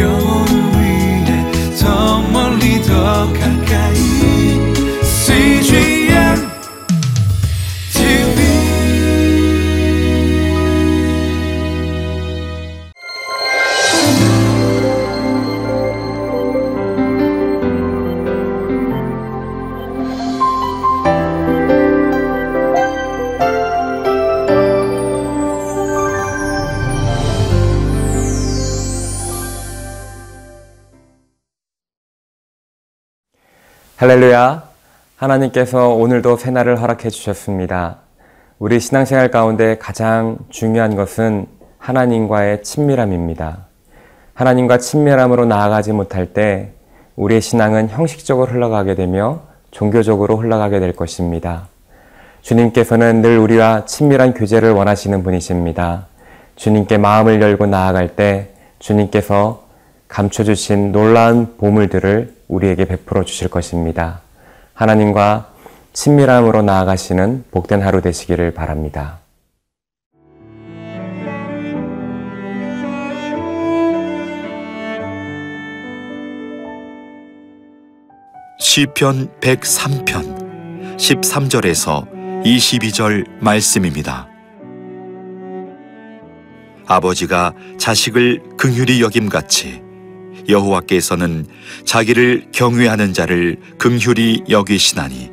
영 할렐루야. 하나님께서 오늘도 새날을 허락해 주셨습니다. 우리 신앙생활 가운데 가장 중요한 것은 하나님과의 친밀함입니다. 하나님과 친밀함으로 나아가지 못할 때 우리의 신앙은 형식적으로 흘러가게 되며 종교적으로 흘러가게 될 것입니다. 주님께서는 늘 우리와 친밀한 교제를 원하시는 분이십니다. 주님께 마음을 열고 나아갈 때 주님께서 감춰주신 놀라운 보물들을 우리에게 베풀어 주실 것입니다. 하나님과 친밀함으로 나아가시는 복된 하루 되시기를 바랍니다. 시편 103편 13절에서 22절 말씀입니다. 아버지가 자식을 긍휼히 여김같이 여호와께서는 자기를 경외하는 자를 긍휼히 여기시나니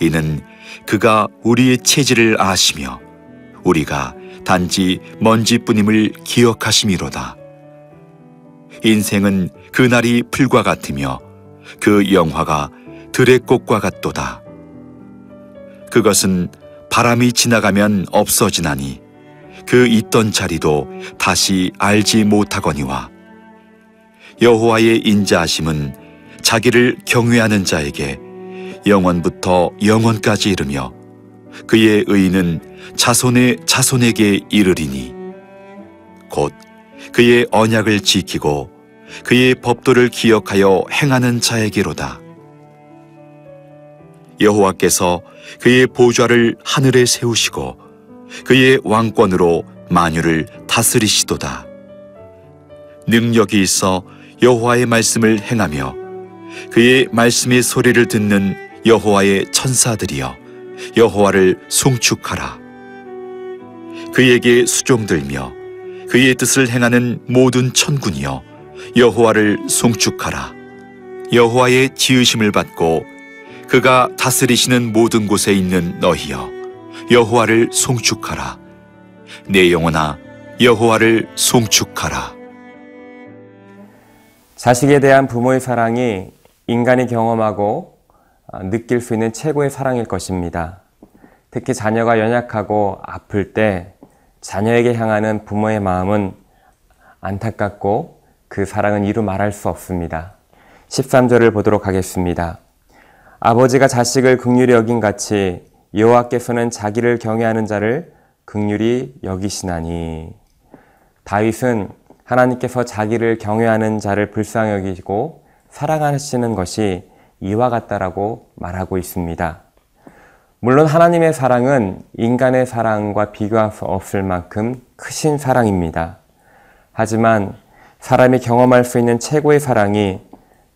이는 그가 우리의 체질을 아시며 우리가 단지 먼지뿐임을 기억하심이로다. 인생은 그날이 풀과 같으며 그 영화가 들의 꽃과 같도다. 그것은 바람이 지나가면 없어지나니 그 있던 자리도 다시 알지 못하거니와 여호와의 인자하심은 자기를 경외하는 자에게 영원부터 영원까지 이르며 그의 의는 자손의 자손에게 이르리니 곧 그의 언약을 지키고 그의 법도를 기억하여 행하는 자에게로다. 여호와께서 그의 보좌를 하늘에 세우시고 그의 왕권으로 만유를 다스리시도다. 능력이 있어 여호와의 말씀을 행하며 그의 말씀의 소리를 듣는 여호와의 천사들이여 여호와를 송축하라. 그에게 수종들며 그의 뜻을 행하는 모든 천군이여 여호와를 송축하라. 여호와의 지으심을 받고 그가 다스리시는 모든 곳에 있는 너희여 여호와를 송축하라. 내 영혼아 여호와를 송축하라. 자식에 대한 부모의 사랑이 인간이 경험하고 아, 느낄 수 있는 최고의 사랑일 것입니다. 특히 자녀가 연약하고 아플 때 자녀에게 향하는 부모의 마음은 안타깝고 그 사랑은 이루 말할 수 없습니다. 13절을 보도록 하겠습니다. 아버지가 자식을 극률히 여긴 같이 여호와께서는 자기를 경외하는 자를 극률히 여기시나니 다윗은 하나님께서 자기를 경외하는 자를 불쌍히 여기고 사랑하시는 것이 이와 같다라고 말하고 있습니다. 물론 하나님의 사랑은 인간의 사랑과 비교할 수 없을 만큼 크신 사랑입니다. 하지만 사람이 경험할 수 있는 최고의 사랑이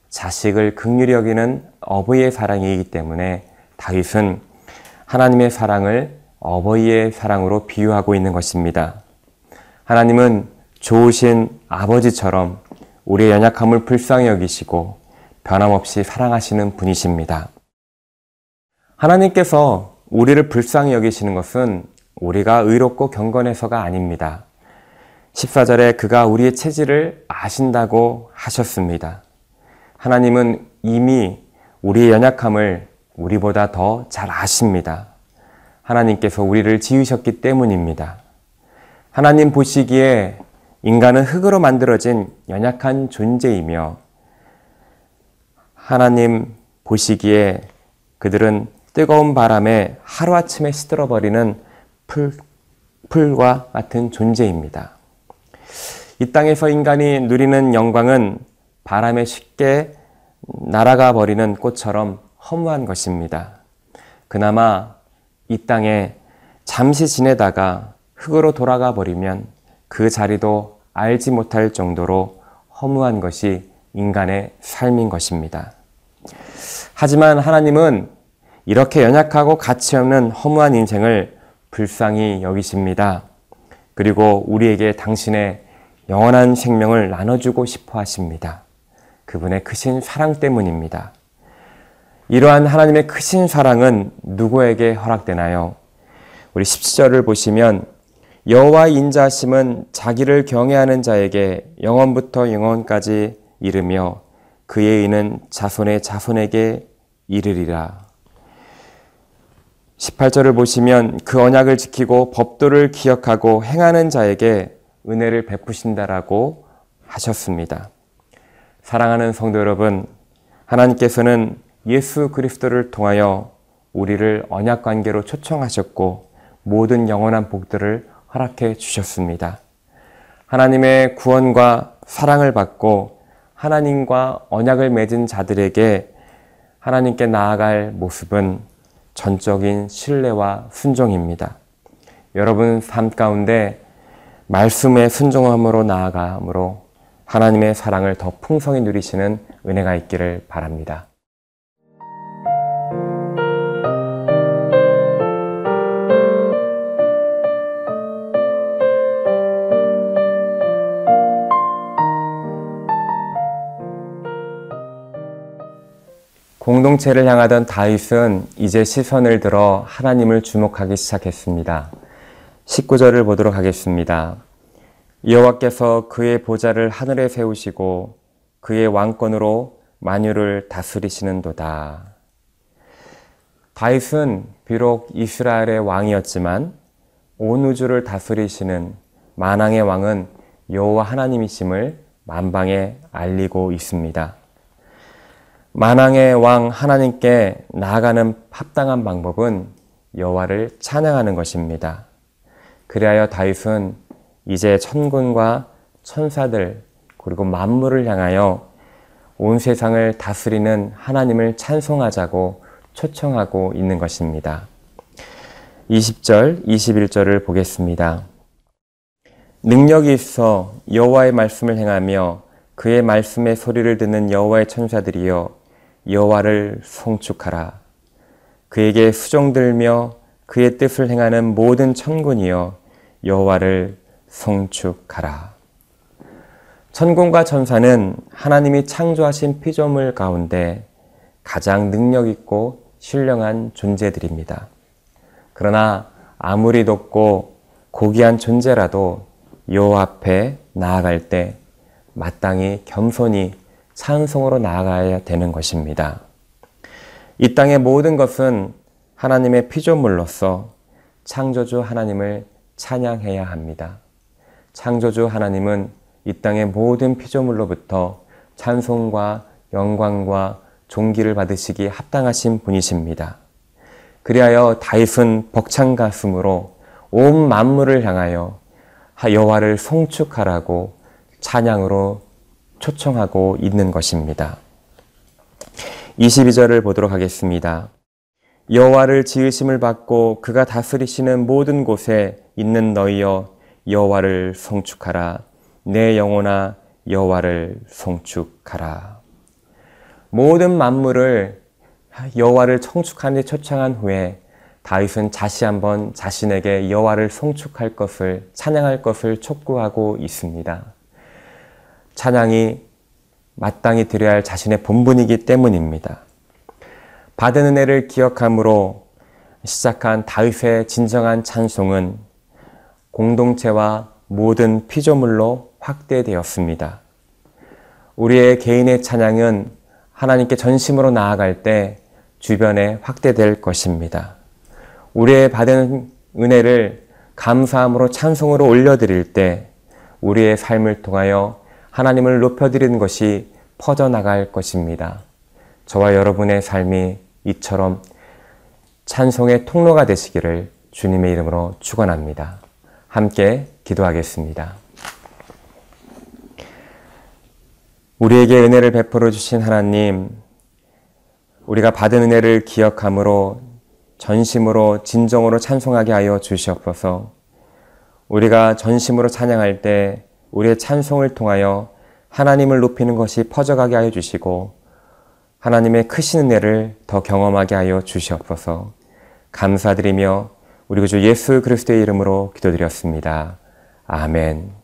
자식을 극률히 여기는 어버이의 사랑이기 때문에 다윗은 하나님의 사랑을 어버이의 사랑으로 비유하고 있는 것입니다. 하나님은 좋으신 아버지처럼 우리의 연약함을 불쌍히 여기시고 변함없이 사랑하시는 분이십니다. 하나님께서 우리를 불쌍히 여기시는 것은 우리가 의롭고 경건해서가 아닙니다. 14절에 그가 우리의 체질을 아신다고 하셨습니다. 하나님은 이미 우리의 연약함을 우리보다 더 잘 아십니다. 하나님께서 우리를 지으셨기 때문입니다. 하나님 보시기에 인간은 흙으로 만들어진 연약한 존재이며 하나님 보시기에 그들은 뜨거운 바람에 하루아침에 시들어버리는 풀, 풀과 같은 존재입니다. 이 땅에서 인간이 누리는 영광은 바람에 쉽게 날아가 버리는 꽃처럼 허무한 것입니다. 그나마 이 땅에 잠시 지내다가 흙으로 돌아가 버리면 그 자리도 알지 못할 정도로 허무한 것이 인간의 삶인 것입니다. 하지만 하나님은 이렇게 연약하고 가치 없는 허무한 인생을 불쌍히 여기십니다. 그리고 우리에게 당신의 영원한 생명을 나눠주고 싶어 하십니다. 그분의 크신 사랑 때문입니다. 이러한 하나님의 크신 사랑은 누구에게 허락되나요? 우리 17절을 보시면 여호와 인자심은 자기를 경외하는 자에게 영원부터 영원까지 이르며 그의 의는 자손의 자손에게 이르리라. 18절을 보시면 그 언약을 지키고 법도를 기억하고 행하는 자에게 은혜를 베푸신다라고 하셨습니다. 사랑하는 성도 여러분, 하나님께서는 예수 그리스도를 통하여 우리를 언약 관계로 초청하셨고 모든 영원한 복들을 허락해 주셨습니다. 하나님의 구원과 사랑을 받고 하나님과 언약을 맺은 자들에게 하나님께 나아갈 모습은 전적인 신뢰와 순종입니다. 여러분 삶 가운데 말씀의 순종함으로 나아감으로 하나님의 사랑을 더 풍성히 누리시는 은혜가 있기를 바랍니다. 공동체를 향하던 다윗은 이제 시선을 들어 하나님을 주목하기 시작했습니다. 19절을 보도록 하겠습니다. 여호와께서 그의 보좌를 하늘에 세우시고 그의 왕권으로 만유를 다스리시는도다. 다윗은 비록 이스라엘의 왕이었지만 온 우주를 다스리시는 만왕의 왕은 여호와 하나님이심을 만방에 알리고 있습니다. 만왕의 왕 하나님께 나아가는 합당한 방법은 여호와를 찬양하는 것입니다. 그리하여 다윗은 이제 천군과 천사들 그리고 만물을 향하여 온 세상을 다스리는 하나님을 찬송하자고 초청하고 있는 것입니다. 20절, 21절을 보겠습니다. 능력이 있어 여호와의 말씀을 행하며 그의 말씀의 소리를 듣는 여호와의 천사들이여 여호와를 송축하라. 그에게 수종들며 그의 뜻을 행하는 모든 천군이여 여호와를 송축하라. 천군과 천사는 하나님이 창조하신 피조물 가운데 가장 능력 있고 신령한 존재들입니다. 그러나 아무리 높고 고귀한 존재라도 여호와 앞에 나아갈 때 마땅히 겸손히 찬송으로 나아가야 되는 것입니다. 이 땅의 모든 것은 하나님의 피조물로서 창조주 하나님을 찬양해야 합니다. 창조주 하나님은 이 땅의 모든 피조물로부터 찬송과 영광과 존귀를 받으시기 합당하신 분이십니다. 그리하여 다윗은 벅찬 가슴으로 온 만물을 향하여 여호와를 송축하라고 찬양으로 초청하고 있는 것입니다. 22절을 보도록 하겠습니다. 여호와를 지으심을 받고 그가 다스리시는 모든 곳에 있는 너희여 여호와를 송축하라 내 영혼아 여호와를 송축하라 모든 만물을 여호와를 청축하는 데 초청한 후에 다윗은 다시 한번 자신에게 여호와를 송축할 것을 찬양할 것을 촉구하고 있습니다. 찬양이 마땅히 드려야 할 자신의 본분이기 때문입니다. 받은 은혜를 기억함으로 시작한 다윗의 진정한 찬송은 공동체와 모든 피조물로 확대되었습니다. 우리의 개인의 찬양은 하나님께 전심으로 나아갈 때 주변에 확대될 것입니다. 우리의 받은 은혜를 감사함으로 찬송으로 올려드릴 때 우리의 삶을 통하여 하나님을 높여드리는 것이 퍼져나갈 것입니다. 저와 여러분의 삶이 이처럼 찬송의 통로가 되시기를 주님의 이름으로 축원합니다. 함께 기도하겠습니다. 우리에게 은혜를 베풀어 주신 하나님, 우리가 받은 은혜를 기억함으로 전심으로 진정으로 찬송하게 하여 주시옵소서. 우리가 전심으로 찬양할 때 우리의 찬송을 통하여 하나님을 높이는 것이 퍼져가게 하여 주시고 하나님의 크신 은혜를 더 경험하게 하여 주시옵소서. 감사드리며 우리 구주 예수 그리스도의 이름으로 기도드렸습니다. 아멘.